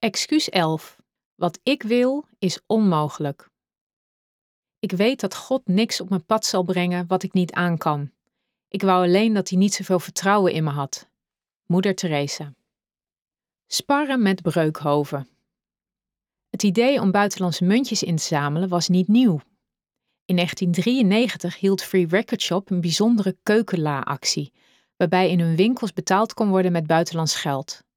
Excuus 11. Wat ik wil, is onmogelijk. Ik weet dat God niks op mijn pad zal brengen wat ik niet aan kan. Ik wou alleen dat hij niet zoveel vertrouwen in me had. Moeder Teresa. Sparren met Breukhoven. Het idee om buitenlandse muntjes in te zamelen was niet nieuw. In 1993 hield Free Record Shop een bijzondere keukenla-actie, waarbij in hun winkels betaald kon worden met buitenlands geld.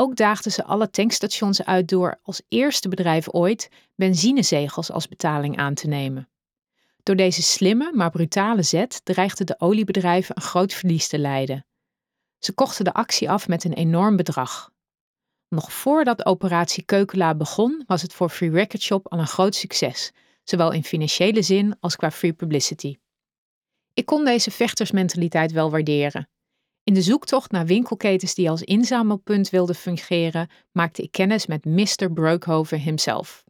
Ook daagden ze alle tankstations uit door als eerste bedrijf ooit benzinezegels als betaling aan te nemen. Door deze slimme, maar brutale zet dreigden de oliebedrijven een groot verlies te lijden. Ze kochten de actie af met een enorm bedrag. Nog voordat operatie Keukela begon, was het voor Free Record Shop al een groot succes, zowel in financiële zin als qua free publicity. Ik kon deze vechtersmentaliteit wel waarderen. In de zoektocht naar winkelketens die als inzamelpunt wilden fungeren, maakte ik kennis met Mr. Broekhoven himself.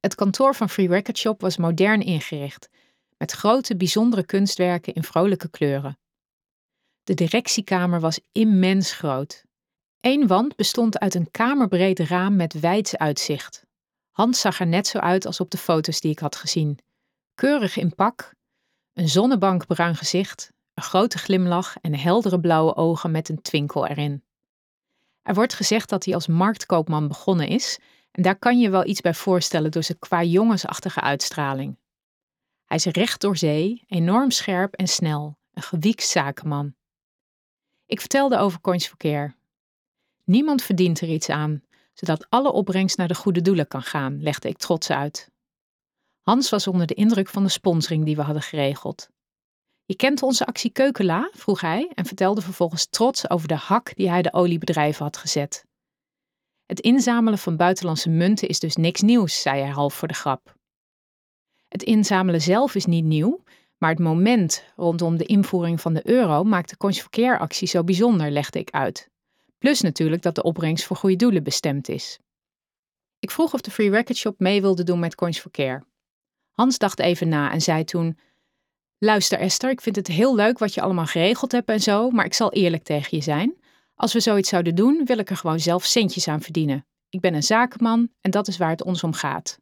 Het kantoor van Free Record Shop was modern ingericht, met grote, bijzondere kunstwerken in vrolijke kleuren. De directiekamer was immens groot. Eén wand bestond uit een kamerbreed raam met wijds uitzicht. Hans zag er net zo uit als op de foto's die ik had gezien. Keurig in pak, een zonnebank bruin gezicht, een grote glimlach en heldere blauwe ogen met een twinkel erin. Er wordt gezegd dat hij als marktkoopman begonnen is, en daar kan je wel iets bij voorstellen door zijn qua jongensachtige uitstraling. Hij is recht door zee, enorm scherp en snel, een gewiekt zakenman. Ik vertelde over Coins. Niemand verdient er iets aan, zodat alle opbrengst naar de goede doelen kan gaan, legde ik trots uit. Hans was onder de indruk van de sponsoring die we hadden geregeld. Je kent onze actie Keukela? vroeg hij en vertelde vervolgens trots over de hak die hij de oliebedrijven had gezet. Het inzamelen van buitenlandse munten is dus niks nieuws, zei hij half voor de grap. Het inzamelen zelf is niet nieuw, maar het moment rondom de invoering van de euro maakt de Coins for Care actie zo bijzonder, legde ik uit. Plus natuurlijk dat de opbrengst voor goede doelen bestemd is. Ik vroeg of de Free Record Shop mee wilde doen met Coins for Care. Hans dacht even na en zei toen: Luister Esther, ik vind het heel leuk wat je allemaal geregeld hebt en zo, maar ik zal eerlijk tegen je zijn. Als we zoiets zouden doen, wil ik er gewoon zelf centjes aan verdienen. Ik ben een zakenman en dat is waar het ons om gaat.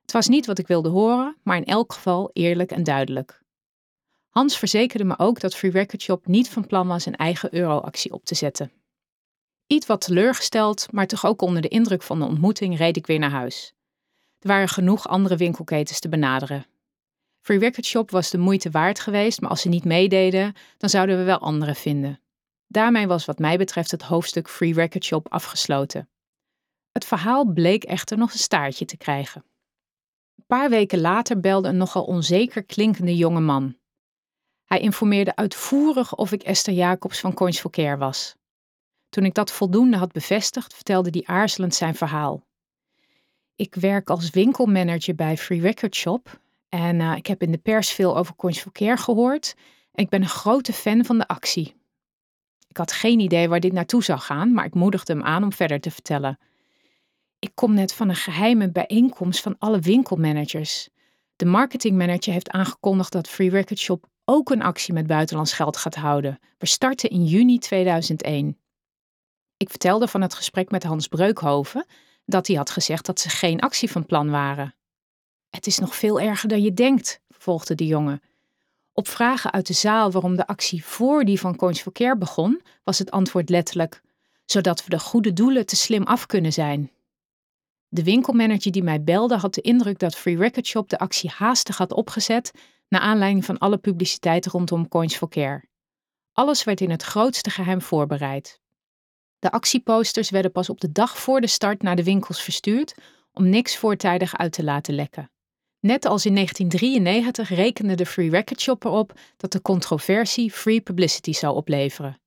Het was niet wat ik wilde horen, maar in elk geval eerlijk en duidelijk. Hans verzekerde me ook dat Free Record Shop niet van plan was een eigen euroactie op te zetten. Iets wat teleurgesteld, maar toch ook onder de indruk van de ontmoeting reed ik weer naar huis. Er waren genoeg andere winkelketens te benaderen. Free Record Shop was de moeite waard geweest, maar als ze niet meededen, dan zouden we wel andere vinden. Daarmee was wat mij betreft het hoofdstuk Free Record Shop afgesloten. Het verhaal bleek echter nog een staartje te krijgen. Een paar weken later belde een nogal onzeker klinkende jonge man. Hij informeerde uitvoerig of ik Esther Jacobs van Coins for Care was. Toen ik dat voldoende had bevestigd, vertelde hij aarzelend zijn verhaal. Ik werk als winkelmanager bij Free Record Shop en uh, ik heb in de pers veel over Care gehoord en ik ben een grote fan van de actie. Ik had geen idee waar dit naartoe zou gaan, maar ik moedigde hem aan om verder te vertellen. Ik kom net van een geheime bijeenkomst van alle winkelmanagers. De marketingmanager heeft aangekondigd dat Free Record Shop ook een actie met buitenlands geld gaat houden. We starten in juni 2001. Ik vertelde van het gesprek met Hans Breukhoven dat hij had gezegd dat ze geen actie van plan waren. Het is nog veel erger dan je denkt, vervolgde de jongen. Op vragen uit de zaal waarom de actie voor die van Coins for Care begon, was het antwoord letterlijk: zodat we de goede doelen te slim af kunnen zijn. De winkelmanager die mij belde had de indruk dat Free Record Shop de actie haastig had opgezet naar aanleiding van alle publiciteit rondom Coins for Care. Alles werd in het grootste geheim voorbereid. De actieposters werden pas op de dag voor de start naar de winkels verstuurd om niks voortijdig uit te laten lekken. Net als in 1993 rekende de Free Record Shop erop dat de controversie free publicity zou opleveren.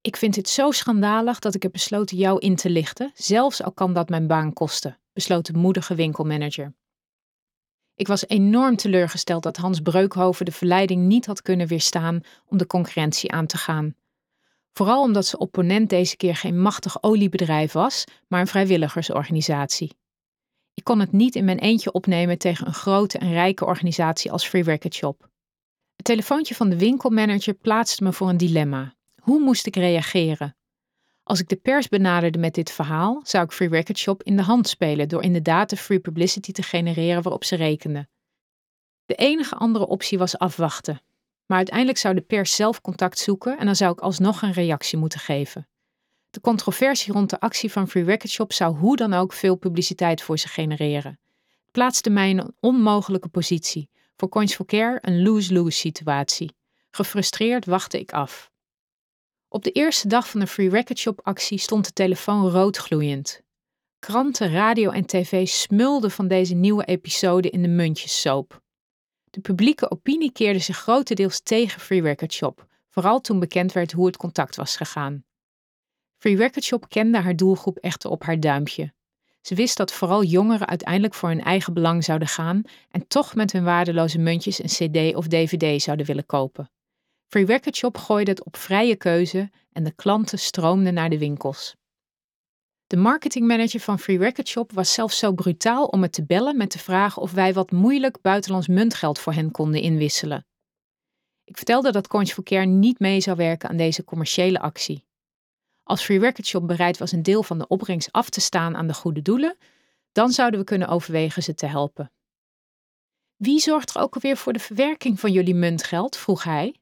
Ik vind dit zo schandalig dat ik heb besloten jou in te lichten, zelfs al kan dat mijn baan kosten, besloot de moedige winkelmanager. Ik was enorm teleurgesteld dat Hans Breukhoven de verleiding niet had kunnen weerstaan om de concurrentie aan te gaan. Vooral omdat zijn opponent deze keer geen machtig oliebedrijf was, maar een vrijwilligersorganisatie. Ik kon het niet in mijn eentje opnemen tegen een grote en rijke organisatie als Free Record Shop. Het telefoontje van de winkelmanager plaatste me voor een dilemma. Hoe moest ik reageren? Als ik de pers benaderde met dit verhaal, zou ik Free Record Shop in de hand spelen door inderdaad de free publicity te genereren waarop ze rekenden. De enige andere optie was afwachten. Maar uiteindelijk zou de pers zelf contact zoeken en dan zou ik alsnog een reactie moeten geven. De controversie rond de actie van Free Record Shop zou hoe dan ook veel publiciteit voor ze genereren. Het plaatste mij in een onmogelijke positie. Voor Coins for Care een lose-lose situatie. Gefrustreerd wachtte ik af. Op de eerste dag van de Free Record Shop actie stond de telefoon rood gloeiend. Kranten, radio en tv smulden van deze nieuwe episode in de muntjessoap. De publieke opinie keerde zich grotendeels tegen Free Record Shop, vooral toen bekend werd hoe het contact was gegaan. Free Record Shop kende haar doelgroep echter op haar duimpje. Ze wist dat vooral jongeren uiteindelijk voor hun eigen belang zouden gaan en toch met hun waardeloze muntjes een CD of DVD zouden willen kopen. Free Record Shop gooide het op vrije keuze en de klanten stroomden naar de winkels. De marketingmanager van Free Record Shop was zelfs zo brutaal om het te bellen met de vraag of wij wat moeilijk buitenlands muntgeld voor hen konden inwisselen. Ik vertelde dat Coins for Care niet mee zou werken aan deze commerciële actie. Als Free Record Shop bereid was een deel van de opbrengst af te staan aan de goede doelen, dan zouden we kunnen overwegen ze te helpen. Wie zorgt er ook alweer voor de verwerking van jullie muntgeld? vroeg hij.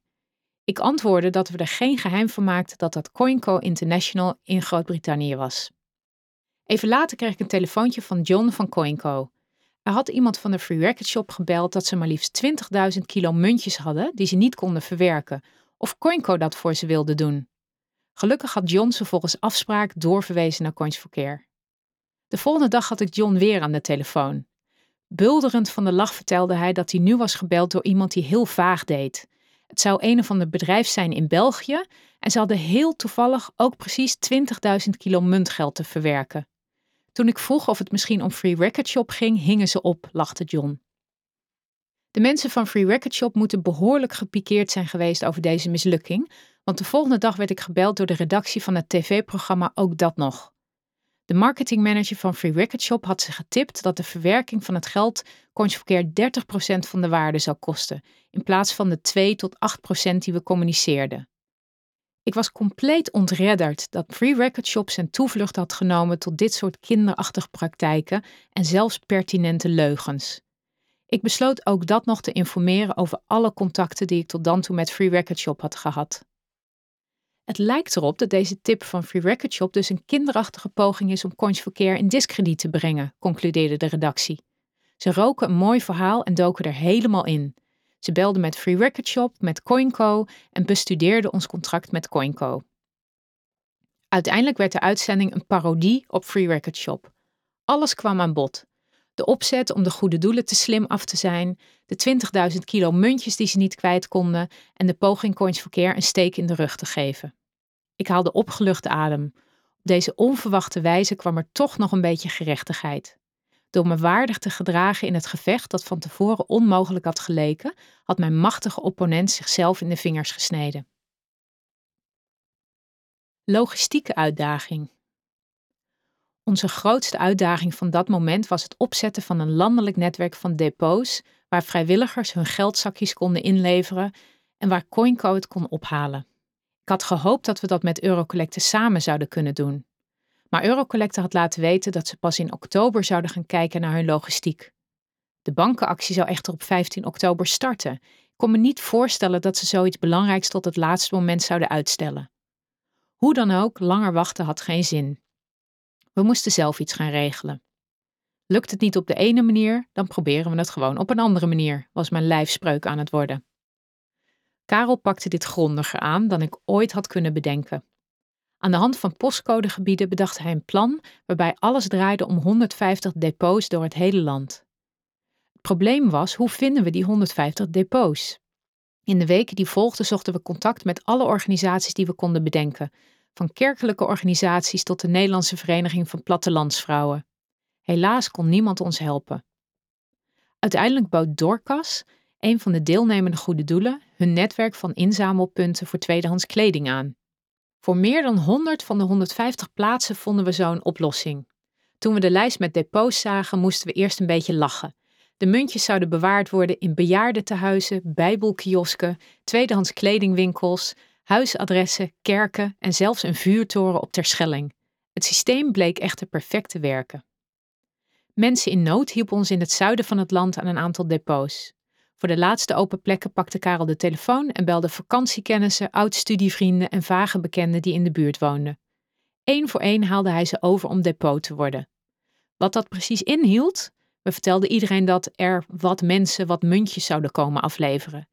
Ik antwoordde dat we er geen geheim van maakten dat dat CoinCo International in Groot-Brittannië was. Even later kreeg ik een telefoontje van John van CoinCo. Er had iemand van de Free Record Shop gebeld dat ze maar liefst 20.000 kilo muntjes hadden die ze niet konden verwerken, of CoinCo dat voor ze wilde doen. Gelukkig had John ze volgens afspraak doorverwezen naar Coins for. De volgende dag had ik John weer aan de telefoon. Bulderend van de lach vertelde hij dat hij nu was gebeld door iemand die heel vaag deed. Het zou een of ander bedrijf zijn in België en ze hadden heel toevallig ook precies 20.000 kilo muntgeld te verwerken. Toen ik vroeg of het misschien om Free Record Shop ging, hingen ze op, lachte John. De mensen van Free Record Shop moeten behoorlijk gepikeerd zijn geweest over deze mislukking, want de volgende dag werd ik gebeld door de redactie van het tv-programma Ook Dat Nog. De marketingmanager van Free Record Shop had ze getipt dat de verwerking van het geld Coins for Care 30% van de waarde zou kosten, in plaats van de 2 tot 8% die we communiceerden. Ik was compleet ontredderd dat Free Record Shop zijn toevlucht had genomen tot dit soort kinderachtige praktijken en zelfs pertinente leugens. Ik besloot ook dat nog te informeren over alle contacten die ik tot dan toe met Free Record Shop had gehad. Het lijkt erop dat deze tip van Free Record Shop dus een kinderachtige poging is om Coins for Care in discrediet te brengen, concludeerde de redactie. Ze roken een mooi verhaal en doken er helemaal in. Ze belden met Free Record Shop, met CoinCo en bestudeerden ons contract met CoinCo. Uiteindelijk werd de uitzending een parodie op Free Record Shop. Alles kwam aan bod. De opzet om de goede doelen te slim af te zijn, de 20.000 kilo muntjes die ze niet kwijt konden en de poging Coins Care een steek in de rug te geven. Ik haalde opgelucht adem. Op deze onverwachte wijze kwam er toch nog een beetje gerechtigheid. Door me waardig te gedragen in het gevecht dat van tevoren onmogelijk had geleken, had mijn machtige opponent zichzelf in de vingers gesneden. Logistieke uitdaging. Onze grootste uitdaging van dat moment was het opzetten van een landelijk netwerk van depots waar vrijwilligers hun geldzakjes konden inleveren en waar CoinCo het kon ophalen. Ik had gehoopt dat we dat met Eurocollecte samen zouden kunnen doen. Maar Eurocollecte had laten weten dat ze pas in oktober zouden gaan kijken naar hun logistiek. De bankenactie zou echter op 15 oktober starten. Ik kon me niet voorstellen dat ze zoiets belangrijks tot het laatste moment zouden uitstellen. Hoe dan ook, langer wachten had geen zin. We moesten zelf iets gaan regelen. Lukt het niet op de ene manier, dan proberen we het gewoon op een andere manier, was mijn lijfspreuk aan het worden. Karel pakte dit grondiger aan dan ik ooit had kunnen bedenken. Aan de hand van postcodegebieden bedacht hij een plan waarbij alles draaide om 150 depots door het hele land. Het probleem was, hoe vinden we die 150 depots? In de weken die volgden zochten we contact met alle organisaties die we konden bedenken, van kerkelijke organisaties tot de Nederlandse Vereniging van Plattelandsvrouwen. Helaas kon niemand ons helpen. Uiteindelijk bouwt Dorcas, een van de deelnemende goede doelen, hun netwerk van inzamelpunten voor tweedehands kleding aan. Voor meer dan 100 van de 150 plaatsen vonden we zo'n oplossing. Toen we de lijst met depots zagen, moesten we eerst een beetje lachen. De muntjes zouden bewaard worden in bejaardentehuizen, bijbelkiosken, tweedehands kledingwinkels, huisadressen, kerken en zelfs een vuurtoren op Terschelling. Het systeem bleek echter perfect te werken. Mensen in nood hielpen ons in het zuiden van het land aan een aantal depots. Voor de laatste open plekken pakte Karel de telefoon en belde vakantiekennissen, oud-studievrienden en vage bekenden die in de buurt woonden. Eén voor één haalde hij ze over om depot te worden. Wat dat precies inhield? We vertelden iedereen dat er wat mensen wat muntjes zouden komen afleveren.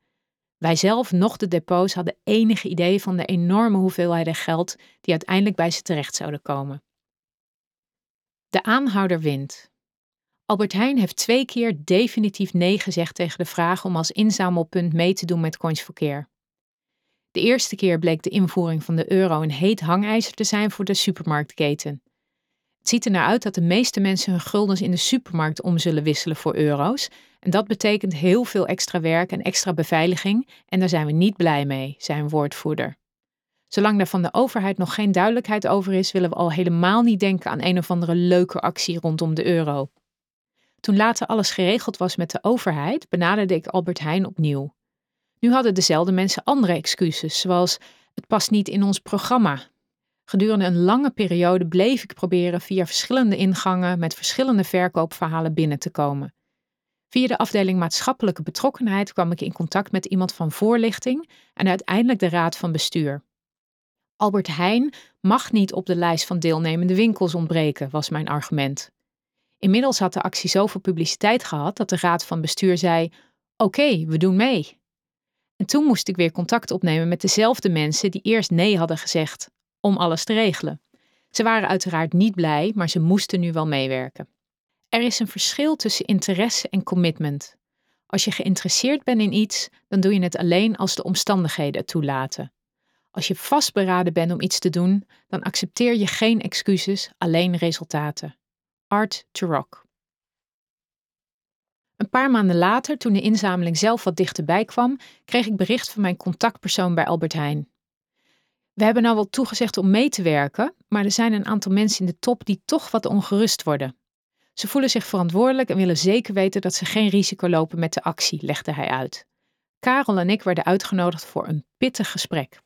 Wij zelf, nog de depots, hadden enige idee van de enorme hoeveelheden geld die uiteindelijk bij ze terecht zouden komen. De aanhouder wint. Albert Heijn heeft twee keer definitief nee gezegd tegen de vraag om als inzamelpunt mee te doen met Coins for. De eerste keer bleek de invoering van de euro een heet hangijzer te zijn voor de supermarktketen. Het ziet er naar uit dat de meeste mensen hun guldens in de supermarkt om zullen wisselen voor euro's. En dat betekent heel veel extra werk en extra beveiliging. En daar zijn we niet blij mee, zei een woordvoerder. Zolang er van de overheid nog geen duidelijkheid over is, willen we al helemaal niet denken aan een of andere leuke actie rondom de euro. Toen later alles geregeld was met de overheid, benaderde ik Albert Heijn opnieuw. Nu hadden dezelfde mensen andere excuses, zoals het past niet in ons programma. Gedurende een lange periode bleef ik proberen via verschillende ingangen met verschillende verkoopverhalen binnen te komen. Via de afdeling maatschappelijke betrokkenheid kwam ik in contact met iemand van voorlichting en uiteindelijk de raad van bestuur. Albert Heijn mag niet op de lijst van deelnemende winkels ontbreken, was mijn argument. Inmiddels had de actie zoveel publiciteit gehad dat de raad van bestuur zei: Oké, we doen mee. En toen moest ik weer contact opnemen met dezelfde mensen die eerst nee hadden gezegd om alles te regelen. Ze waren uiteraard niet blij, maar ze moesten nu wel meewerken. Er is een verschil tussen interesse en commitment. Als je geïnteresseerd bent in iets, dan doe je het alleen als de omstandigheden het toelaten. Als je vastberaden bent om iets te doen, dan accepteer je geen excuses, alleen resultaten. Art to Rock. Een paar maanden later, toen de inzameling zelf wat dichterbij kwam, kreeg ik bericht van mijn contactpersoon bij Albert Heijn. We hebben nou wel toegezegd om mee te werken, maar er zijn een aantal mensen in de top die toch wat ongerust worden. Ze voelen zich verantwoordelijk en willen zeker weten dat ze geen risico lopen met de actie, legde hij uit. Karel en ik werden uitgenodigd voor een pittig gesprek.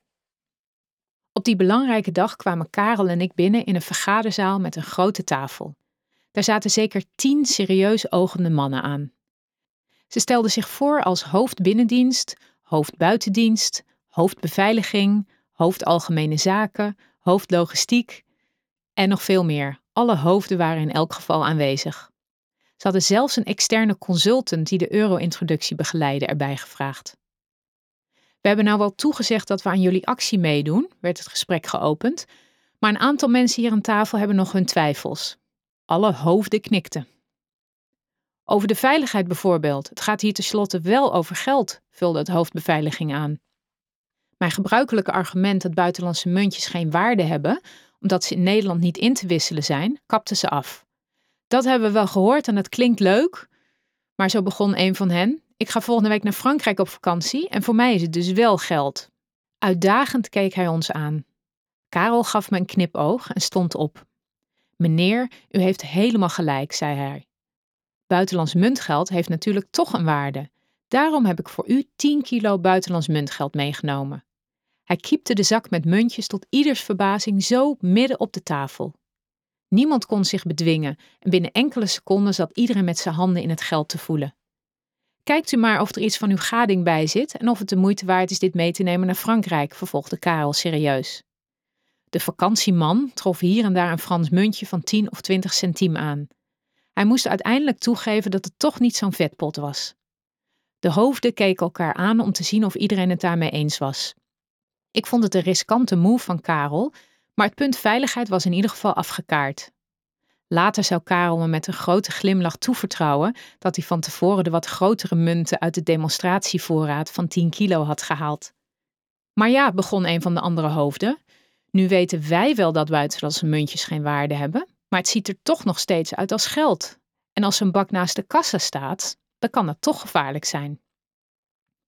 Op die belangrijke dag kwamen Karel en ik binnen in een vergaderzaal met een grote tafel. Daar zaten zeker tien serieus ogende mannen aan. Ze stelden zich voor als hoofd binnendienst, hoofd buitendienst, hoofdbeveiliging, hoofd algemene zaken, hoofd logistiek en nog veel meer. Alle hoofden waren in elk geval aanwezig. Ze hadden zelfs een externe consultant die de euro-introductie begeleidde erbij gevraagd. We hebben nou wel toegezegd dat we aan jullie actie meedoen, werd het gesprek geopend, maar een aantal mensen hier aan tafel hebben nog hun twijfels. Alle hoofden knikten. Over de veiligheid bijvoorbeeld. Het gaat hier tenslotte wel over geld, vulde het hoofdbeveiliging aan. Mijn gebruikelijke argument dat buitenlandse muntjes geen waarde hebben, omdat ze in Nederland niet in te wisselen zijn, kapte ze af. Dat hebben we wel gehoord en dat klinkt leuk, maar zo begon een van hen. Ik ga volgende week naar Frankrijk op vakantie en voor mij is het dus wel geld. Uitdagend keek hij ons aan. Karel gaf me een knipoog en stond op. Meneer, u heeft helemaal gelijk, zei hij. Buitenlands muntgeld heeft natuurlijk toch een waarde. Daarom heb ik voor u 10 kilo buitenlands muntgeld meegenomen. Hij kiepte de zak met muntjes tot ieders verbazing zo midden op de tafel. Niemand kon zich bedwingen en binnen enkele seconden zat iedereen met zijn handen in het geld te voelen. Kijkt u maar of er iets van uw gading bij zit en of het de moeite waard is dit mee te nemen naar Frankrijk, vervolgde Karel serieus. De vakantieman trof hier en daar een Frans muntje van 10 of 20 centiem aan. Hij moest uiteindelijk toegeven dat het toch niet zo'n vetpot was. De hoofden keken elkaar aan om te zien of iedereen het daarmee eens was. Ik vond het een riskante move van Karel, maar het punt veiligheid was in ieder geval afgekaart. Later zou Karel me met een grote glimlach toevertrouwen dat hij van tevoren de wat grotere munten uit de demonstratievoorraad van 10 kilo had gehaald. Maar ja, begon een van de andere hoofden. Nu weten wij wel dat buitenlandse muntjes geen waarde hebben, maar het ziet er toch nog steeds uit als geld. En als een bak naast de kassa staat, dan kan dat toch gevaarlijk zijn.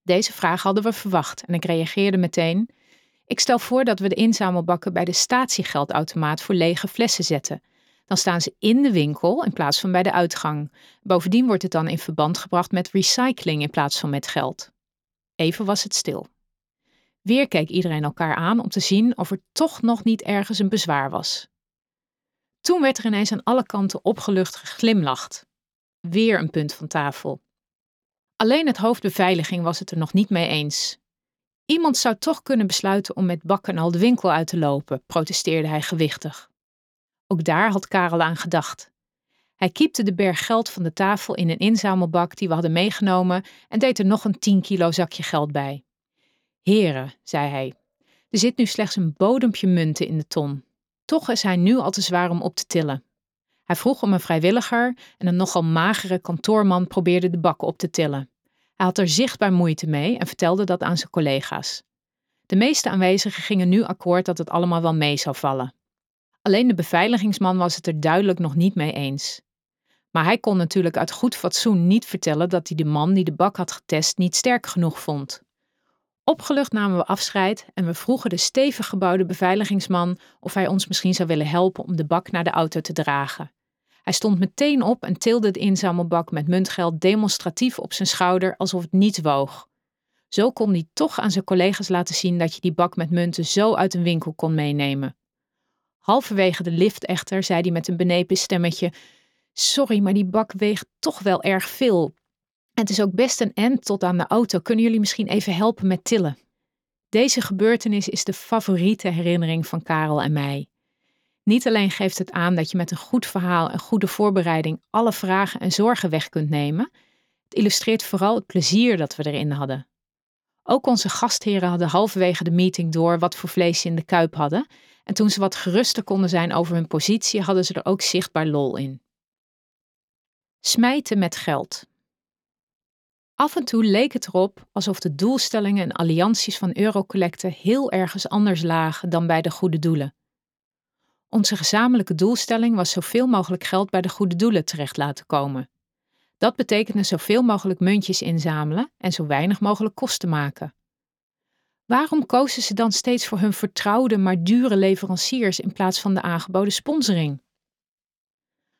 Deze vraag hadden we verwacht en ik reageerde meteen. Ik stel voor dat we de inzamelbakken bij de statiegeldautomaat voor lege flessen zetten. Dan staan ze in de winkel in plaats van bij de uitgang. Bovendien wordt het dan in verband gebracht met recycling in plaats van met geld. Even was het stil. Weer keek iedereen elkaar aan om te zien of er toch nog niet ergens een bezwaar was. Toen werd er ineens aan alle kanten opgelucht geglimlacht. Weer een punt van tafel. Alleen het hoofdbeveiliging was het er nog niet mee eens. Iemand zou toch kunnen besluiten om met bakken al de winkel uit te lopen, protesteerde hij gewichtig. Ook daar had Karel aan gedacht. Hij kiepte de berg geld van de tafel in een inzamelbak die we hadden meegenomen en deed er nog een 10 kilo zakje geld bij. Heren, zei hij, er zit nu slechts een bodempje munten in de ton. Toch is hij nu al te zwaar om op te tillen. Hij vroeg om een vrijwilliger en een nogal magere kantoorman probeerde de bak op te tillen. Hij had er zichtbaar moeite mee en vertelde dat aan zijn collega's. De meeste aanwezigen gingen nu akkoord dat het allemaal wel mee zou vallen. Alleen de beveiligingsman was het er duidelijk nog niet mee eens. Maar hij kon natuurlijk uit goed fatsoen niet vertellen dat hij de man die de bak had getest niet sterk genoeg vond. Opgelucht namen we afscheid en we vroegen de stevig gebouwde beveiligingsman of hij ons misschien zou willen helpen om de bak naar de auto te dragen. Hij stond meteen op en tilde de inzamelbak met muntgeld demonstratief op zijn schouder alsof het niets woog. Zo kon hij toch aan zijn collega's laten zien dat je die bak met munten zo uit een winkel kon meenemen. Halverwege de lift echter zei hij met een benepen stemmetje: Sorry, maar die bak weegt toch wel erg veel. Het is ook best een end tot aan de auto. Kunnen jullie misschien even helpen met tillen? Deze gebeurtenis is de favoriete herinnering van Karel en mij. Niet alleen geeft het aan dat je met een goed verhaal en goede voorbereiding alle vragen en zorgen weg kunt nemen, het illustreert vooral het plezier dat we erin hadden. Ook onze gastheren hadden halverwege de meeting door wat voor vlees ze in de kuip hadden, en toen ze wat geruster konden zijn over hun positie, hadden ze er ook zichtbaar lol in. Smijten met geld. Af en toe leek het erop alsof de doelstellingen en allianties van Eurocollecte heel ergens anders lagen dan bij de goede doelen. Onze gezamenlijke doelstelling was zoveel mogelijk geld bij de goede doelen terecht laten komen. Dat betekende zoveel mogelijk muntjes inzamelen en zo weinig mogelijk kosten maken. Waarom kozen ze dan steeds voor hun vertrouwde maar dure leveranciers in plaats van de aangeboden sponsoring?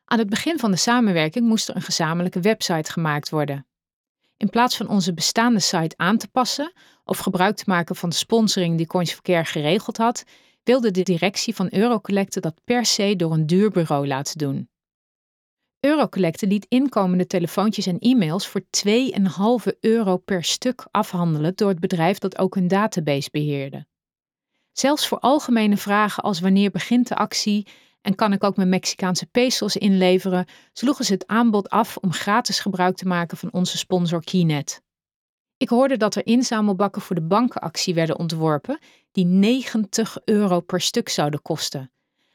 Aan het begin van de samenwerking moest er een gezamenlijke website gemaakt worden. In plaats van onze bestaande site aan te passen of gebruik te maken van de sponsoring die Coins Verkeer geregeld had, wilde de directie van Eurocollecte dat per se door een duur bureau laten doen. Eurocollecte liet inkomende telefoontjes en e-mails voor 2,5 euro per stuk afhandelen door het bedrijf dat ook een database beheerde. Zelfs voor algemene vragen als wanneer begint de actie en kan ik ook mijn Mexicaanse pesos inleveren, sloegen ze het aanbod af om gratis gebruik te maken van onze sponsor Keynet. Ik hoorde dat er inzamelbakken voor de bankenactie werden ontworpen die 90 euro per stuk zouden kosten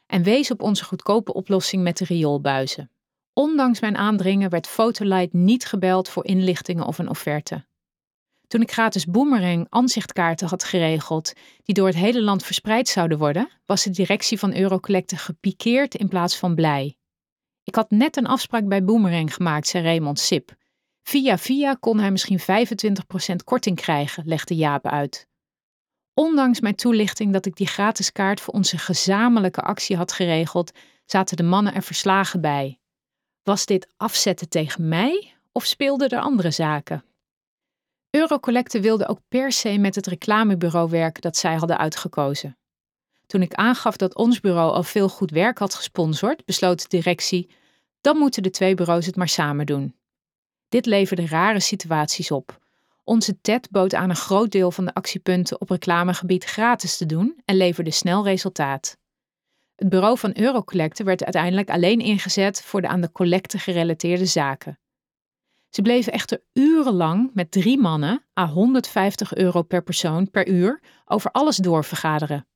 en wees op onze goedkope oplossing met de rioolbuizen. Ondanks mijn aandringen werd Fotolight niet gebeld voor inlichtingen of een offerte. Toen ik gratis boomerang aanzichtkaarten had geregeld, die door het hele land verspreid zouden worden, was de directie van Eurocollecte gepikeerd in plaats van blij. Ik had net een afspraak bij Boomerang gemaakt, zei Raymond Sip. Via via kon hij misschien 25% korting krijgen, legde Jaap uit. Ondanks mijn toelichting dat ik die gratis kaart voor onze gezamenlijke actie had geregeld, zaten de mannen er verslagen bij. Was dit afzetten tegen mij of speelden er andere zaken? Eurocollecte wilde ook per se met het reclamebureau werken dat zij hadden uitgekozen. Toen ik aangaf dat ons bureau al veel goed werk had gesponsord, besloot de directie: dan moeten de twee bureaus het maar samen doen. Dit leverde rare situaties op. Onze TED bood aan een groot deel van de actiepunten op reclamegebied gratis te doen en leverde snel resultaat. Het bureau van Eurocollecte werd uiteindelijk alleen ingezet voor de aan de collecte gerelateerde zaken. Ze bleven echter urenlang met drie mannen à 150 euro per persoon per uur over alles doorvergaderen.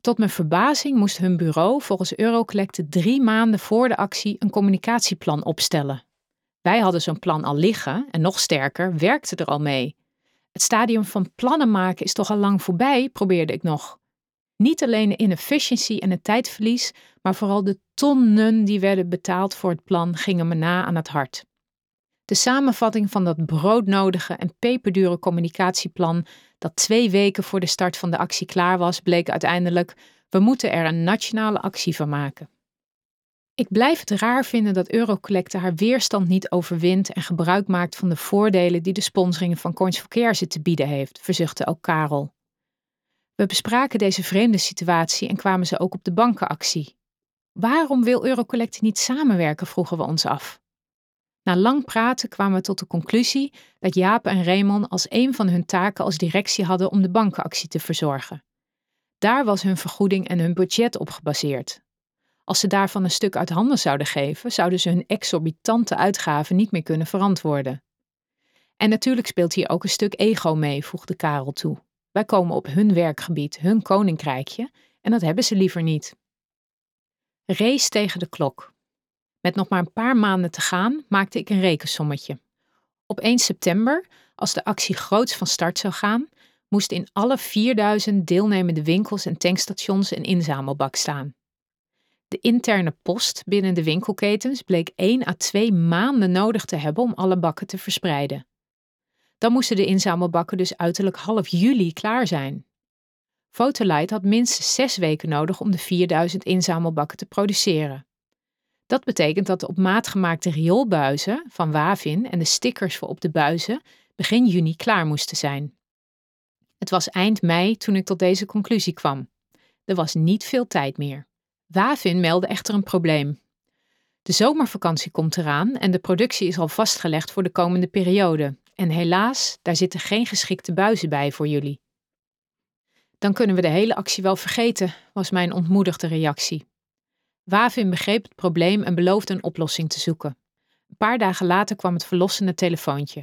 Tot mijn verbazing moest hun bureau volgens Eurocollecte drie maanden voor de actie een communicatieplan opstellen. Wij hadden zo'n plan al liggen en nog sterker, werkten er al mee. Het stadium van plannen maken is toch al lang voorbij, probeerde ik nog. Niet alleen de inefficiëntie en het tijdverlies, maar vooral de tonnen die werden betaald voor het plan gingen me na aan het hart. De samenvatting van dat broodnodige en peperdure communicatieplan, dat twee weken voor de start van de actie klaar was, bleek uiteindelijk: we moeten er een nationale actie van maken. Ik blijf het raar vinden dat Eurocollecte haar weerstand niet overwint en gebruik maakt van de voordelen die de sponsoring van Coins for Care te bieden heeft, verzuchtte ook Karel. We bespraken deze vreemde situatie en kwamen ze ook op de bankenactie. Waarom wil Eurocollecte niet samenwerken, vroegen we ons af. Na lang praten kwamen we tot de conclusie dat Jaap en Raymond als een van hun taken als directie hadden om de bankenactie te verzorgen. Daar was hun vergoeding en hun budget op gebaseerd. Als ze daarvan een stuk uit handen zouden geven, zouden ze hun exorbitante uitgaven niet meer kunnen verantwoorden. En natuurlijk speelt hier ook een stuk ego mee, voegde Karel toe. Wij komen op hun werkgebied, hun koninkrijkje, en dat hebben ze liever niet. Race tegen de klok. Met nog maar een paar maanden te gaan, maakte ik een rekensommetje. Op 1 september, als de actie groots van start zou gaan, moest in alle 4000 deelnemende winkels en tankstations een inzamelbak staan. De interne post binnen de winkelketens bleek 1 à 2 maanden nodig te hebben om alle bakken te verspreiden. Dan moesten de inzamelbakken dus uiterlijk half juli klaar zijn. Fotolight had minstens zes weken nodig om de 4000 inzamelbakken te produceren. Dat betekent dat de op maat gemaakte rioolbuizen van Wavin en de stickers voor op de buizen begin juni klaar moesten zijn. Het was eind mei toen ik tot deze conclusie kwam. Er was niet veel tijd meer. Wavin meldde echter een probleem. De zomervakantie komt eraan en de productie is al vastgelegd voor de komende periode. En helaas, daar zitten geen geschikte buizen bij voor jullie. Dan kunnen we de hele actie wel vergeten, was mijn ontmoedigde reactie. Wavin begreep het probleem en beloofde een oplossing te zoeken. Een paar dagen later kwam het verlossende telefoontje.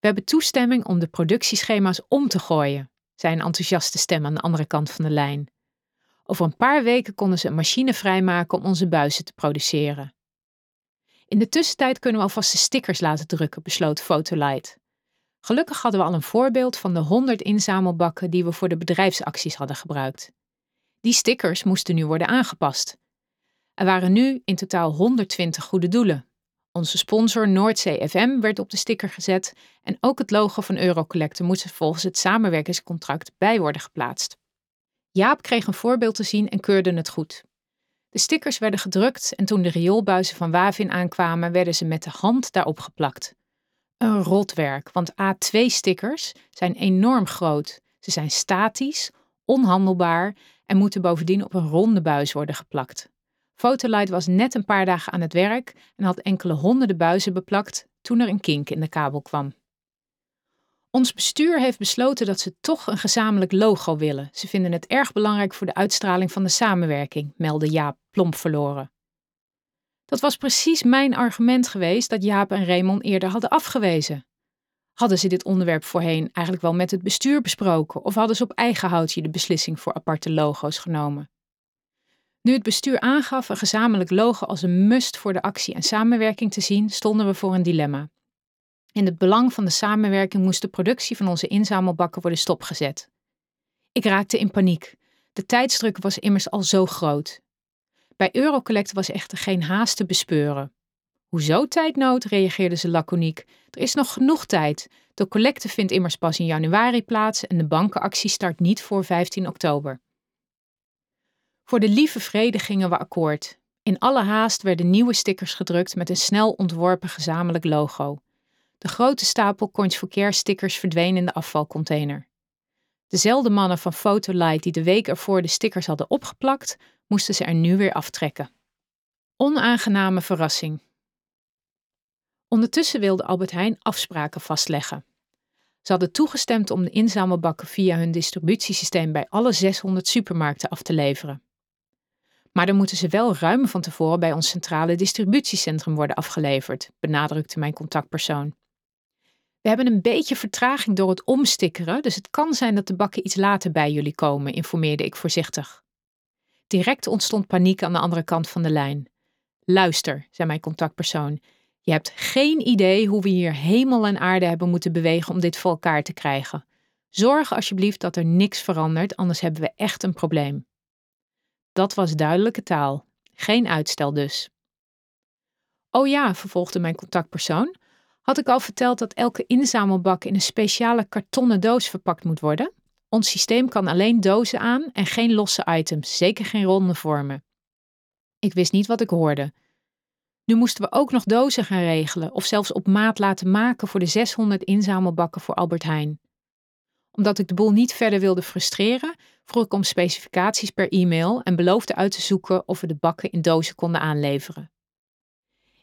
We hebben toestemming om de productieschema's om te gooien, zei een enthousiaste stem aan de andere kant van de lijn. Over een paar weken konden ze een machine vrijmaken om onze buizen te produceren. In de tussentijd kunnen we alvast de stickers laten drukken, besloot Fotolight. Gelukkig hadden we al een voorbeeld van de 100 inzamelbakken die we voor de bedrijfsacties hadden gebruikt. Die stickers moesten nu worden aangepast. Er waren nu in totaal 120 goede doelen. Onze sponsor Noordzee FM werd op de sticker gezet en ook het logo van Eurocollecte moest er volgens het samenwerkingscontract bij worden geplaatst. Jaap kreeg een voorbeeld te zien en keurde het goed. De stickers werden gedrukt en toen de rioolbuizen van Wavin aankwamen, werden ze met de hand daarop geplakt. Een rotwerk, want A2-stickers zijn enorm groot. Ze zijn statisch, onhandelbaar en moeten bovendien op een ronde buis worden geplakt. Fotolight was net een paar dagen aan het werk en had enkele honderden buizen beplakt toen er een kink in de kabel kwam. Ons bestuur heeft besloten dat ze toch een gezamenlijk logo willen. Ze vinden het erg belangrijk voor de uitstraling van de samenwerking, meldde Jaap plomp verloren. Dat was precies mijn argument geweest dat Jaap en Raymond eerder hadden afgewezen. Hadden ze dit onderwerp voorheen eigenlijk wel met het bestuur besproken of hadden ze op eigen houtje de beslissing voor aparte logo's genomen? Nu het bestuur aangaf een gezamenlijk logo als een must voor de actie en samenwerking te zien, stonden we voor een dilemma. In het belang van de samenwerking moest de productie van onze inzamelbakken worden stopgezet. Ik raakte in paniek. De tijdsdruk was immers al zo groot. Bij Eurocollect was echter geen haast te bespeuren. Hoezo tijdnood? reageerde ze laconiek. Er is nog genoeg tijd. De collecte vindt immers pas in januari plaats en de bankenactie start niet voor 15 oktober. Voor de lieve vrede gingen we akkoord. In alle haast werden nieuwe stickers gedrukt met een snel ontworpen gezamenlijk logo. De grote stapel Coins for Care stickers verdween in de afvalcontainer. Dezelfde mannen van Photolight die de week ervoor de stickers hadden opgeplakt, moesten ze er nu weer aftrekken. Onaangename verrassing. Ondertussen wilde Albert Heijn afspraken vastleggen. Ze hadden toegestemd om de inzamelbakken via hun distributiesysteem bij alle 600 supermarkten af te leveren. Maar dan moeten ze wel ruim van tevoren bij ons centrale distributiecentrum worden afgeleverd, benadrukte mijn contactpersoon. We hebben een beetje vertraging door het omstikkeren, dus het kan zijn dat de bakken iets later bij jullie komen, informeerde ik voorzichtig. Direct ontstond paniek aan de andere kant van de lijn. Luister, zei mijn contactpersoon, je hebt geen idee hoe we hier hemel en aarde hebben moeten bewegen om dit voor elkaar te krijgen. Zorg alsjeblieft dat er niks verandert, anders hebben we echt een probleem. Dat was duidelijke taal. Geen uitstel dus. Oh ja, vervolgde mijn contactpersoon, had ik al verteld dat elke inzamelbak in een speciale kartonnen doos verpakt moet worden? Ons systeem kan alleen dozen aan en geen losse items, zeker geen ronde vormen. Ik wist niet wat ik hoorde. Nu moesten we ook nog dozen gaan regelen of zelfs op maat laten maken voor de 600 inzamelbakken voor Albert Heijn. Omdat ik de boel niet verder wilde frustreren, vroeg ik om specificaties per e-mail en beloofde uit te zoeken of we de bakken in dozen konden aanleveren.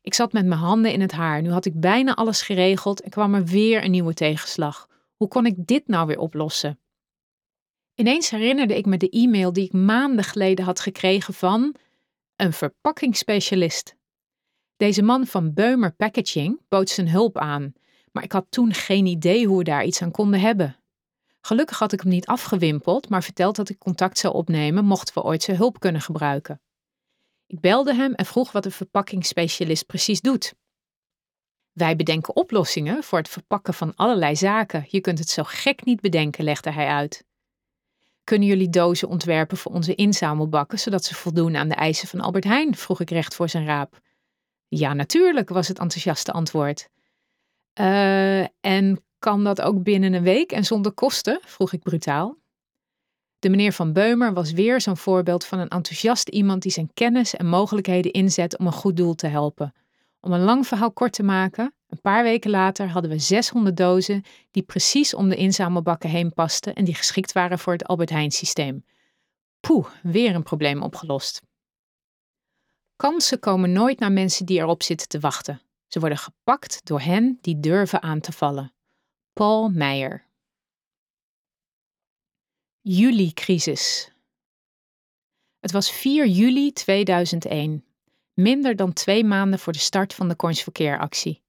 Ik zat met mijn handen in het haar. Nu had ik bijna alles geregeld en kwam er weer een nieuwe tegenslag. Hoe kon ik dit nou weer oplossen? Ineens herinnerde ik me de e-mail die ik maanden geleden had gekregen van een verpakkingsspecialist. Deze man van Beumer Packaging bood zijn hulp aan, maar ik had toen geen idee hoe we daar iets aan konden hebben. Gelukkig had ik hem niet afgewimpeld, maar verteld dat ik contact zou opnemen mochten we ooit zijn hulp kunnen gebruiken. Ik belde hem en vroeg wat een verpakkingsspecialist precies doet. Wij bedenken oplossingen voor het verpakken van allerlei zaken. Je kunt het zo gek niet bedenken, legde hij uit. Kunnen jullie dozen ontwerpen voor onze inzamelbakken, zodat ze voldoen aan de eisen van Albert Heijn? vroeg ik recht voor zijn raap. Ja, natuurlijk, was het enthousiaste antwoord. Uh, en kan dat ook binnen een week en zonder kosten? vroeg ik brutaal. De meneer van Beumer was weer zo'n voorbeeld van een enthousiast iemand die zijn kennis en mogelijkheden inzet om een goed doel te helpen. Om een lang verhaal kort te maken, een paar weken later hadden we 600 dozen die precies om de inzamelbakken heen pasten en die geschikt waren voor het Albert Heijn systeem. Poeh, weer een probleem opgelost. Kansen komen nooit naar mensen die erop zitten te wachten. Ze worden gepakt door hen die durven aan te vallen. Paul Meijer. Juli-crisis. Het was 4 juli 2001, minder dan twee maanden voor de start van de Coins actie.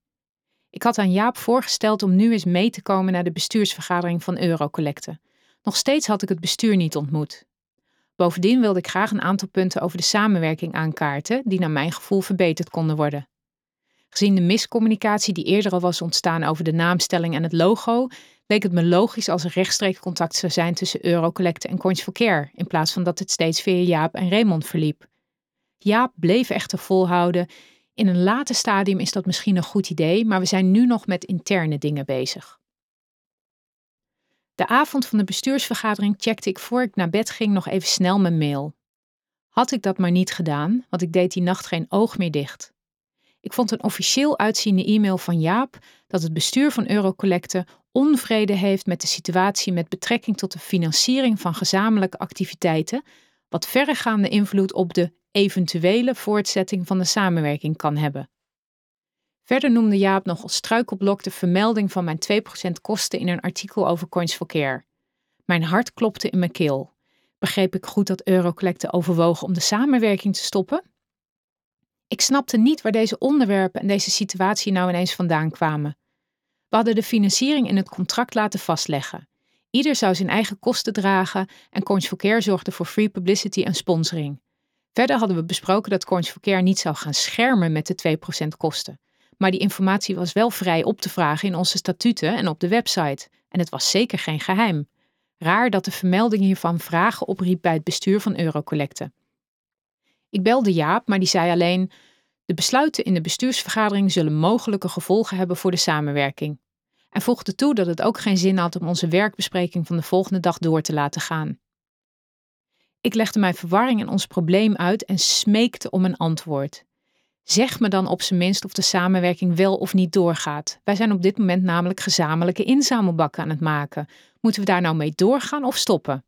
Ik had aan Jaap voorgesteld om nu eens mee te komen naar de bestuursvergadering van Eurocollecte. Nog steeds had ik het bestuur niet ontmoet. Bovendien wilde ik graag een aantal punten over de samenwerking aankaarten, die naar mijn gevoel verbeterd konden worden. Gezien de miscommunicatie die eerder al was ontstaan over de naamstelling en het logo, leek het me logisch als er rechtstreeks contact zou zijn tussen Eurocollecte en Coins for Care, in plaats van dat het steeds via Jaap en Raymond verliep. Jaap bleef echter volhouden. In een later stadium is dat misschien een goed idee, maar we zijn nu nog met interne dingen bezig. De avond van de bestuursvergadering checkte ik voor ik naar bed ging nog even snel mijn mail. Had ik dat maar niet gedaan, want ik deed die nacht geen oog meer dicht. Ik vond een officieel uitziende e-mail van Jaap dat het bestuur van Eurocollecte onvrede heeft met de situatie met betrekking tot de financiering van gezamenlijke activiteiten, wat verregaande invloed op de eventuele voortzetting van de samenwerking kan hebben. Verder noemde Jaap nog als struikelblok de vermelding van mijn 2% kosten in een artikel over Coins for Care. Mijn hart klopte in mijn keel. Begreep ik goed dat Eurocollecte overwogen om de samenwerking te stoppen? Ik snapte niet waar deze onderwerpen en deze situatie nou ineens vandaan kwamen. We hadden de financiering in het contract laten vastleggen. Ieder zou zijn eigen kosten dragen en Coins for Care zorgde voor free publicity en sponsoring. Verder hadden we besproken dat Coins for Care niet zou gaan schermen met de 2% kosten. Maar die informatie was wel vrij op te vragen in onze statuten en op de website. En het was zeker geen geheim. Raar dat de vermelding hiervan vragen opriep bij het bestuur van Eurocollecte. Ik belde Jaap, maar die zei alleen: De besluiten in de bestuursvergadering zullen mogelijke gevolgen hebben voor de samenwerking. En voegde toe dat het ook geen zin had om onze werkbespreking van de volgende dag door te laten gaan. Ik legde mijn verwarring en ons probleem uit en smeekte om een antwoord. Zeg me dan op zijn minst of de samenwerking wel of niet doorgaat. Wij zijn op dit moment namelijk gezamenlijke inzamelbakken aan het maken. Moeten we daar nou mee doorgaan of stoppen?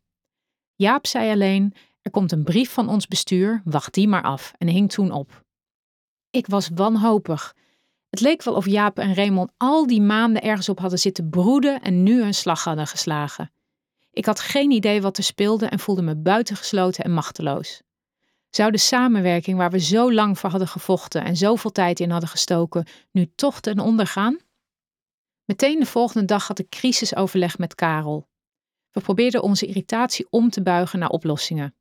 Jaap zei alleen: Er komt een brief van ons bestuur, wacht die maar af, en hing toen op. Ik was wanhopig. Het leek wel of Jaap en Raymond al die maanden ergens op hadden zitten broeden en nu een slag hadden geslagen. Ik had geen idee wat er speelde en voelde me buitengesloten en machteloos. Zou de samenwerking waar we zo lang voor hadden gevochten en zoveel tijd in hadden gestoken, nu toch ten onder gaan? Meteen de volgende dag had ik crisisoverleg met Karel. We probeerden onze irritatie om te buigen naar oplossingen.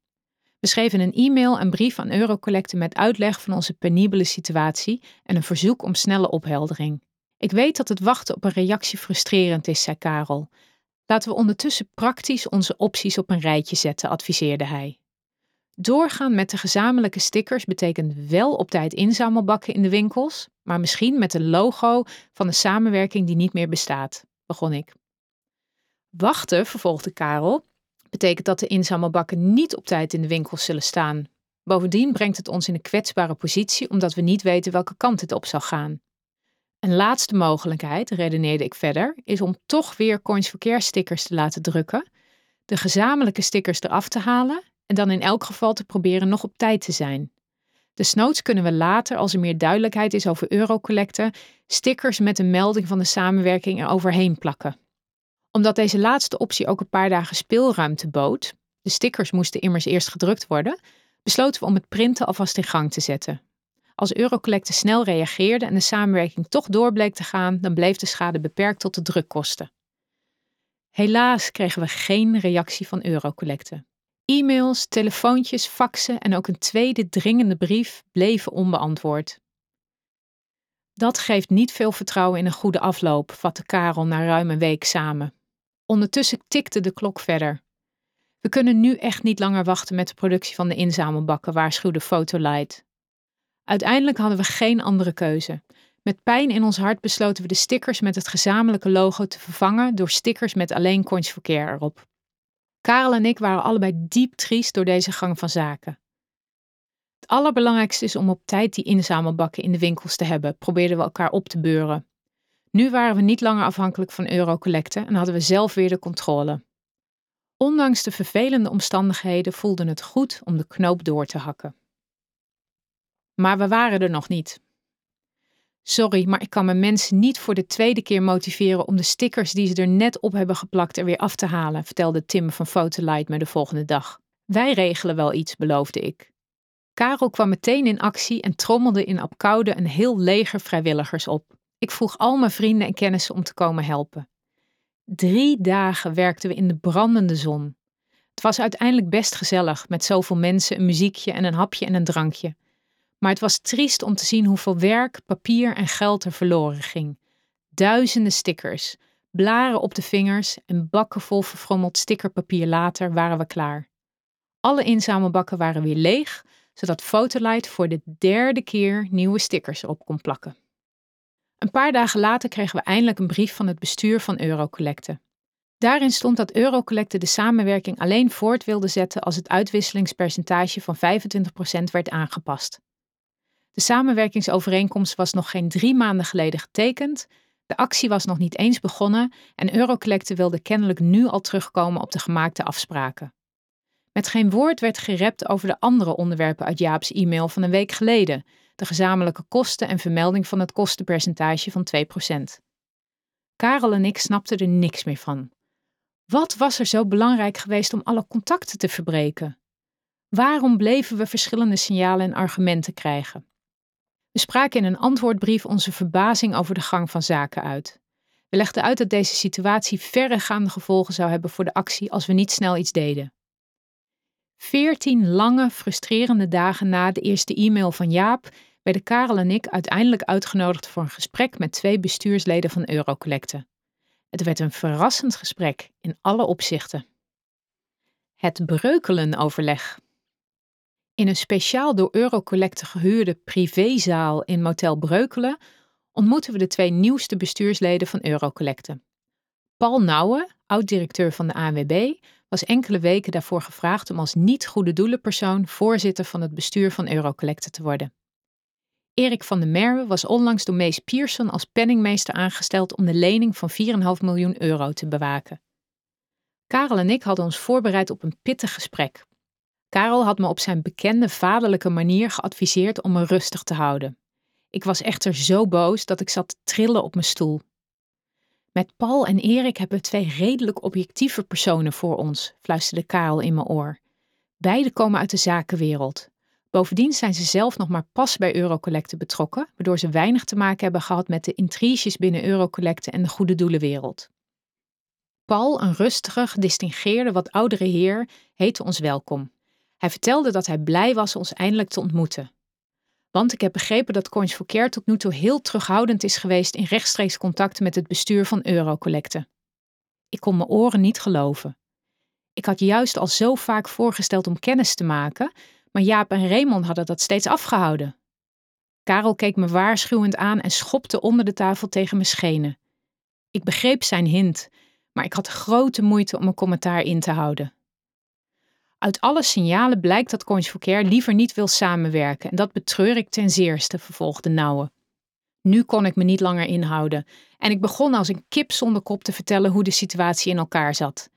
We schreven een e-mail en brief aan Eurocollecte met uitleg van onze penibele situatie en een verzoek om snelle opheldering. Ik weet dat het wachten op een reactie frustrerend is, zei Karel. Laten we ondertussen praktisch onze opties op een rijtje zetten, adviseerde hij. Doorgaan met de gezamenlijke stickers betekent wel op tijd inzamelbakken in de winkels, maar misschien met een logo van een samenwerking die niet meer bestaat, begon ik. Wachten, vervolgde Karel, betekent dat de inzamelbakken niet op tijd in de winkels zullen staan. Bovendien brengt het ons in een kwetsbare positie omdat we niet weten welke kant het op zal gaan. Een laatste mogelijkheid, redeneerde ik verder, is om toch weer Coins for Care stickers te laten drukken, de gezamenlijke stickers eraf te halen en dan in elk geval te proberen nog op tijd te zijn. Desnoods kunnen we later, als er meer duidelijkheid is over eurocollecten, stickers met een melding van de samenwerking er overheen plakken. Omdat deze laatste optie ook een paar dagen speelruimte bood, de stickers moesten immers eerst gedrukt worden, besloten we om het printen alvast in gang te zetten. Als Eurocollecte snel reageerde en de samenwerking toch door bleek te gaan, dan bleef de schade beperkt tot de drukkosten. Helaas kregen we geen reactie van Eurocollecte. E-mails, telefoontjes, faxen en ook een tweede dringende brief bleven onbeantwoord. Dat geeft niet veel vertrouwen in een goede afloop, vatte Karel na ruim een week samen. Ondertussen tikte de klok verder. We kunnen nu echt niet langer wachten met de productie van de inzamelbakken, waarschuwde Fotolight. Uiteindelijk hadden we geen andere keuze. Met pijn in ons hart besloten we de stickers met het gezamenlijke logo te vervangen door stickers met alleen Coins for Care erop. Karel en ik waren allebei diep triest door deze gang van zaken. Het allerbelangrijkste is om op tijd die inzamelbakken in de winkels te hebben, probeerden we elkaar op te beuren. Nu waren we niet langer afhankelijk van eurocollecten en hadden we zelf weer de controle. Ondanks de vervelende omstandigheden voelde het goed om de knoop door te hakken. Maar we waren er nog niet. Sorry, maar ik kan mijn mensen niet voor de tweede keer motiveren om de stickers die ze er net op hebben geplakt er weer af te halen, vertelde Tim van Photolight me de volgende dag. Wij regelen wel iets, beloofde ik. Karel kwam meteen in actie en trommelde in Apkoude een heel leger vrijwilligers op. Ik vroeg al mijn vrienden en kennissen om te komen helpen. Drie dagen werkten we in de brandende zon. Het was uiteindelijk best gezellig, met zoveel mensen, een muziekje en een hapje en een drankje. Maar het was triest om te zien hoeveel werk, papier en geld er verloren ging. Duizenden stickers, blaren op de vingers en bakken vol verfrommeld stickerpapier later waren we klaar. Alle inzamelbakken waren weer leeg, zodat Fotolight voor de derde keer nieuwe stickers erop kon plakken. Een paar dagen later kregen we eindelijk een brief van het bestuur van Eurocollecte. Daarin stond dat Eurocollecte de samenwerking alleen voort wilde zetten als het uitwisselingspercentage van 25% werd aangepast. De samenwerkingsovereenkomst was nog geen drie maanden geleden getekend, de actie was nog niet eens begonnen en Eurocollecte wilde kennelijk nu al terugkomen op de gemaakte afspraken. Met geen woord werd gerept over de andere onderwerpen uit Jaap's e-mail van een week geleden, de gezamenlijke kosten en vermelding van het kostenpercentage van 2%. Karel en ik snapten er niks meer van. Wat was er zo belangrijk geweest om alle contacten te verbreken? Waarom bleven we verschillende signalen en argumenten krijgen? We spraken in een antwoordbrief onze verbazing over de gang van zaken uit. We legden uit dat deze situatie verregaande gevolgen zou hebben voor de actie als we niet snel iets deden. Veertien lange, frustrerende dagen na de eerste e-mail van Jaap werden Karel en ik uiteindelijk uitgenodigd voor een gesprek met twee bestuursleden van Eurocollecte. Het werd een verrassend gesprek in alle opzichten. Het Breukelen-overleg. In een speciaal door Eurocollecte gehuurde privézaal in Motel Breukelen ontmoeten we de twee nieuwste bestuursleden van Eurocollecte. Paul Nouwen, oud-directeur van de ANWB, was enkele weken daarvoor gevraagd om als niet-goede doelenpersoon voorzitter van het bestuur van Eurocollecte te worden. Erik van der Merwe was onlangs door Mees Pierson als penningmeester aangesteld om de lening van 4,5 miljoen euro te bewaken. Karel en ik hadden ons voorbereid op een pittig gesprek. Karel had me op zijn bekende vaderlijke manier geadviseerd om me rustig te houden. Ik was echter zo boos dat ik zat te trillen op mijn stoel. Met Paul en Erik hebben we twee redelijk objectieve personen voor ons, fluisterde Karel in mijn oor. Beide komen uit de zakenwereld. Bovendien zijn ze zelf nog maar pas bij Eurocollecte betrokken, waardoor ze weinig te maken hebben gehad met de intriges binnen Eurocollecte en de goede doelenwereld. Paul, een rustige, gedistingeerde, wat oudere heer, heette ons welkom. Hij vertelde dat hij blij was ons eindelijk te ontmoeten. Want ik heb begrepen dat Coins for Care tot nu toe heel terughoudend is geweest in rechtstreeks contact met het bestuur van Eurocollecte. Ik kon mijn oren niet geloven. Ik had juist al zo vaak voorgesteld om kennis te maken, maar Jaap en Raymond hadden dat steeds afgehouden. Karel keek me waarschuwend aan en schopte onder de tafel tegen mijn schenen. Ik begreep zijn hint, maar ik had grote moeite om een commentaar in te houden. Uit alle signalen blijkt dat Coins for liever niet wil samenwerken en dat betreur ik ten zeerste, vervolgde Nouwe. Nu kon ik me niet langer inhouden en ik begon als een kip zonder kop te vertellen hoe de situatie in elkaar zat.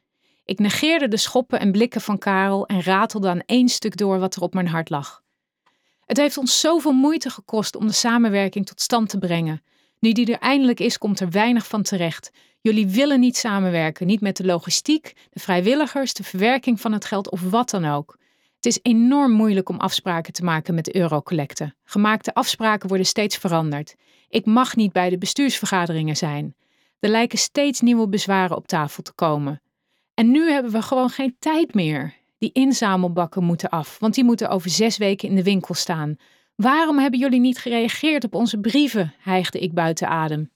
Ik negeerde de schoppen en blikken van Karel en ratelde aan één stuk door wat er op mijn hart lag. Het heeft ons zoveel moeite gekost om de samenwerking tot stand te brengen. Nu die er eindelijk is, komt er weinig van terecht. Jullie willen niet samenwerken, niet met de logistiek, de vrijwilligers, de verwerking van het geld of wat dan ook. Het is enorm moeilijk om afspraken te maken met eurocollecten. Gemaakte afspraken worden steeds veranderd. Ik mag niet bij de bestuursvergaderingen zijn. Er lijken steeds nieuwe bezwaren op tafel te komen. En nu hebben we gewoon geen tijd meer. Die inzamelbakken moeten af, want die moeten over zes weken in de winkel staan. Waarom hebben jullie niet gereageerd op onze brieven? hijgde ik buiten adem.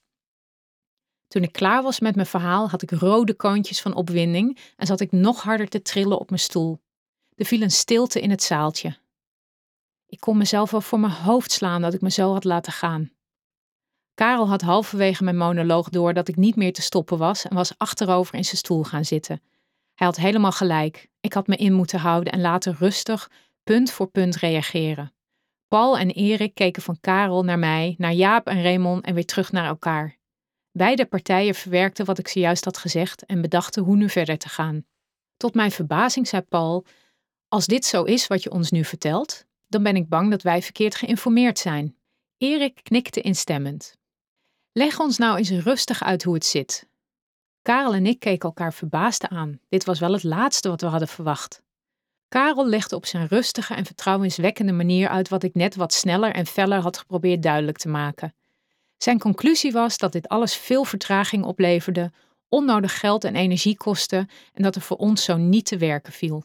Toen ik klaar was met mijn verhaal, had ik rode koontjes van opwinding en zat ik nog harder te trillen op mijn stoel. Er viel een stilte in het zaaltje. Ik kon mezelf wel voor mijn hoofd slaan dat ik me zo had laten gaan. Karel had halverwege mijn monoloog door dat ik niet meer te stoppen was en was achterover in zijn stoel gaan zitten. Hij had helemaal gelijk. Ik had me in moeten houden en later rustig, punt voor punt reageren. Paul en Erik keken van Karel naar mij, naar Jaap en Raymond en weer terug naar elkaar. Beide partijen verwerkten wat ik zojuist had gezegd en bedachten hoe nu verder te gaan. Tot mijn verbazing zei Paul: Als dit zo is wat je ons nu vertelt, dan ben ik bang dat wij verkeerd geïnformeerd zijn. Erik knikte instemmend. Leg ons nou eens rustig uit hoe het zit. Karel en ik keken elkaar verbaasd aan. Dit was wel het laatste wat we hadden verwacht. Karel legde op zijn rustige en vertrouwenswekkende manier uit wat ik net wat sneller en feller had geprobeerd duidelijk te maken. Zijn conclusie was dat dit alles veel vertraging opleverde, onnodig geld en energie kostte en dat er voor ons zo niet te werken viel.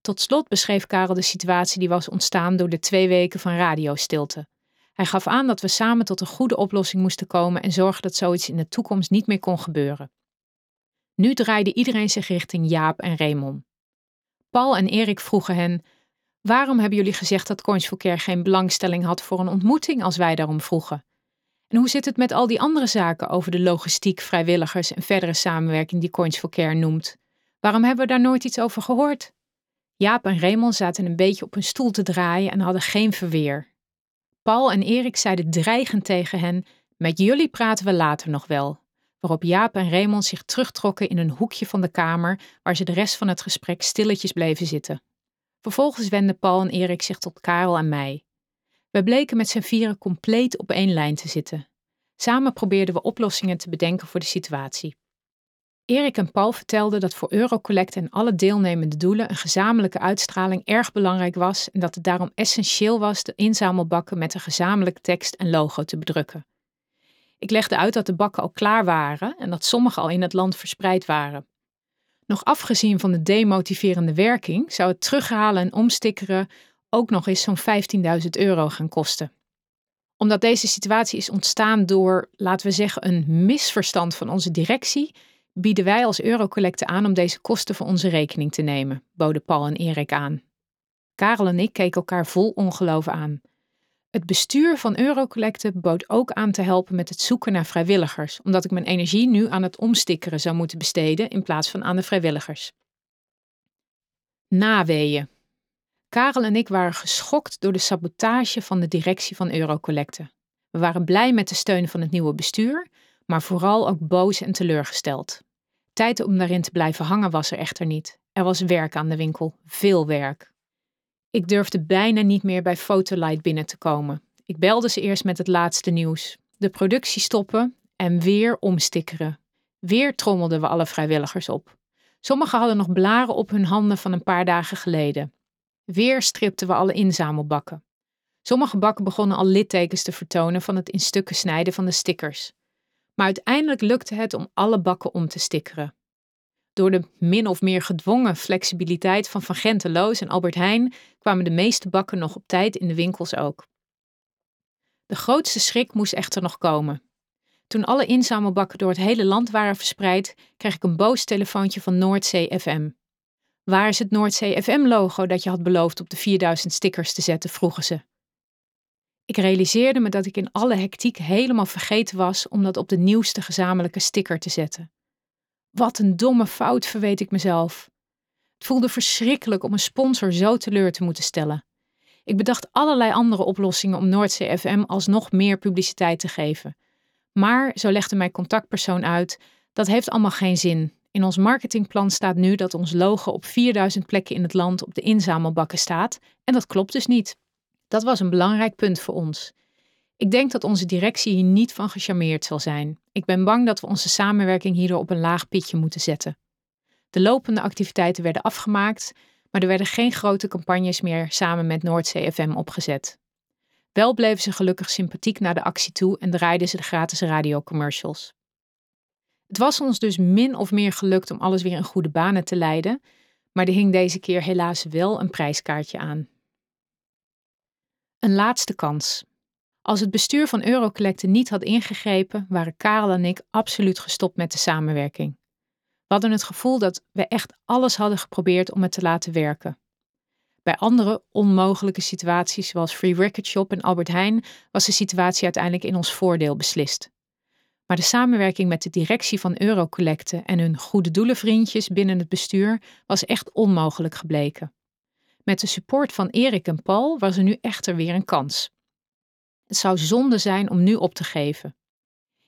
Tot slot beschreef Karel de situatie die was ontstaan door de twee weken van radiostilte. Hij gaf aan dat we samen tot een goede oplossing moesten komen en zorgen dat zoiets in de toekomst niet meer kon gebeuren. Nu draaide iedereen zich richting Jaap en Raymond. Paul en Erik vroegen hen: Waarom hebben jullie gezegd dat Coins for Care geen belangstelling had voor een ontmoeting als wij daarom vroegen? En hoe zit het met al die andere zaken over de logistiek, vrijwilligers en verdere samenwerking die Coins for Care noemt? Waarom hebben we daar nooit iets over gehoord? Jaap en Raymond zaten een beetje op hun stoel te draaien en hadden geen verweer. Paul en Erik zeiden dreigend tegen hen: Met jullie praten we later nog wel waarop Jaap en Raymond zich terugtrokken in een hoekje van de kamer waar ze de rest van het gesprek stilletjes bleven zitten. Vervolgens wenden Paul en Erik zich tot Karel en mij. We bleken met z'n vieren compleet op één lijn te zitten. Samen probeerden we oplossingen te bedenken voor de situatie. Erik en Paul vertelden dat voor Eurocollect en alle deelnemende doelen een gezamenlijke uitstraling erg belangrijk was en dat het daarom essentieel was de inzamelbakken met een gezamenlijke tekst en logo te bedrukken. Ik legde uit dat de bakken al klaar waren en dat sommige al in het land verspreid waren. Nog afgezien van de demotiverende werking zou het terughalen en omstikkeren ook nog eens zo'n 15.000 euro gaan kosten. Omdat deze situatie is ontstaan door, laten we zeggen, een misverstand van onze directie, bieden wij als Eurocollecte aan om deze kosten voor onze rekening te nemen, boden Paul en Erik aan. Karel en ik keken elkaar vol ongeloof aan. Het bestuur van Eurocollecte bood ook aan te helpen met het zoeken naar vrijwilligers, omdat ik mijn energie nu aan het omstikkeren zou moeten besteden in plaats van aan de vrijwilligers. Naweeën. Karel en ik waren geschokt door de sabotage van de directie van Eurocollecte. We waren blij met de steun van het nieuwe bestuur, maar vooral ook boos en teleurgesteld. Tijd om daarin te blijven hangen was er echter niet. Er was werk aan de winkel, veel werk. Ik durfde bijna niet meer bij Fotolight binnen te komen. Ik belde ze eerst met het laatste nieuws. De productie stoppen en weer omstikkeren. Weer trommelden we alle vrijwilligers op. Sommigen hadden nog blaren op hun handen van een paar dagen geleden. Weer stripten we alle inzamelbakken. Sommige bakken begonnen al littekens te vertonen van het in stukken snijden van de stickers. Maar uiteindelijk lukte het om alle bakken om te stikkeren. Door de min of meer gedwongen flexibiliteit van Van Genteloos en Albert Heijn kwamen de meeste bakken nog op tijd in de winkels ook. De grootste schrik moest echter nog komen. Toen alle inzamelbakken door het hele land waren verspreid, kreeg ik een boos telefoontje van Noordzee FM. Waar is het Noordzee FM-logo dat je had beloofd op de 4000 stickers te zetten? vroegen ze. Ik realiseerde me dat ik in alle hectiek helemaal vergeten was om dat op de nieuwste gezamenlijke sticker te zetten. Wat een domme fout, verweet ik mezelf. Het voelde verschrikkelijk om een sponsor zo teleur te moeten stellen. Ik bedacht allerlei andere oplossingen om Noordzee FM alsnog meer publiciteit te geven. Maar, zo legde mijn contactpersoon uit, dat heeft allemaal geen zin. In ons marketingplan staat nu dat ons logo op 4000 plekken in het land op de inzamelbakken staat en dat klopt dus niet. Dat was een belangrijk punt voor ons. Ik denk dat onze directie hier niet van gecharmeerd zal zijn. Ik ben bang dat we onze samenwerking hierdoor op een laag pitje moeten zetten. De lopende activiteiten werden afgemaakt, maar er werden geen grote campagnes meer samen met Noordzee FM opgezet. Wel bleven ze gelukkig sympathiek naar de actie toe en draaiden ze de gratis radiocommercials. Het was ons dus min of meer gelukt om alles weer in goede banen te leiden, maar er hing deze keer helaas wel een prijskaartje aan. Een laatste kans. Als het bestuur van Eurocollecte niet had ingegrepen, waren Karel en ik absoluut gestopt met de samenwerking. We hadden het gevoel dat we echt alles hadden geprobeerd om het te laten werken. Bij andere onmogelijke situaties, zoals Free Record Shop en Albert Heijn, was de situatie uiteindelijk in ons voordeel beslist. Maar de samenwerking met de directie van Eurocollecte en hun goede doelenvriendjes binnen het bestuur was echt onmogelijk gebleken. Met de support van Erik en Paul was er nu echter weer een kans. Het zou zonde zijn om nu op te geven.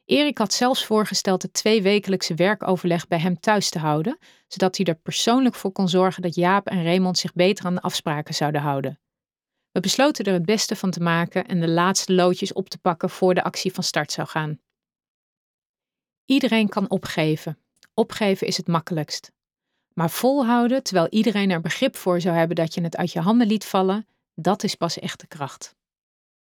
Erik had zelfs voorgesteld het tweewekelijkse werkoverleg bij hem thuis te houden, zodat hij er persoonlijk voor kon zorgen dat Jaap en Raymond zich beter aan de afspraken zouden houden. We besloten er het beste van te maken en de laatste loodjes op te pakken voor de actie van start zou gaan. Iedereen kan opgeven. Opgeven is het makkelijkst. Maar volhouden terwijl iedereen er begrip voor zou hebben dat je het uit je handen liet vallen, dat is pas echte kracht.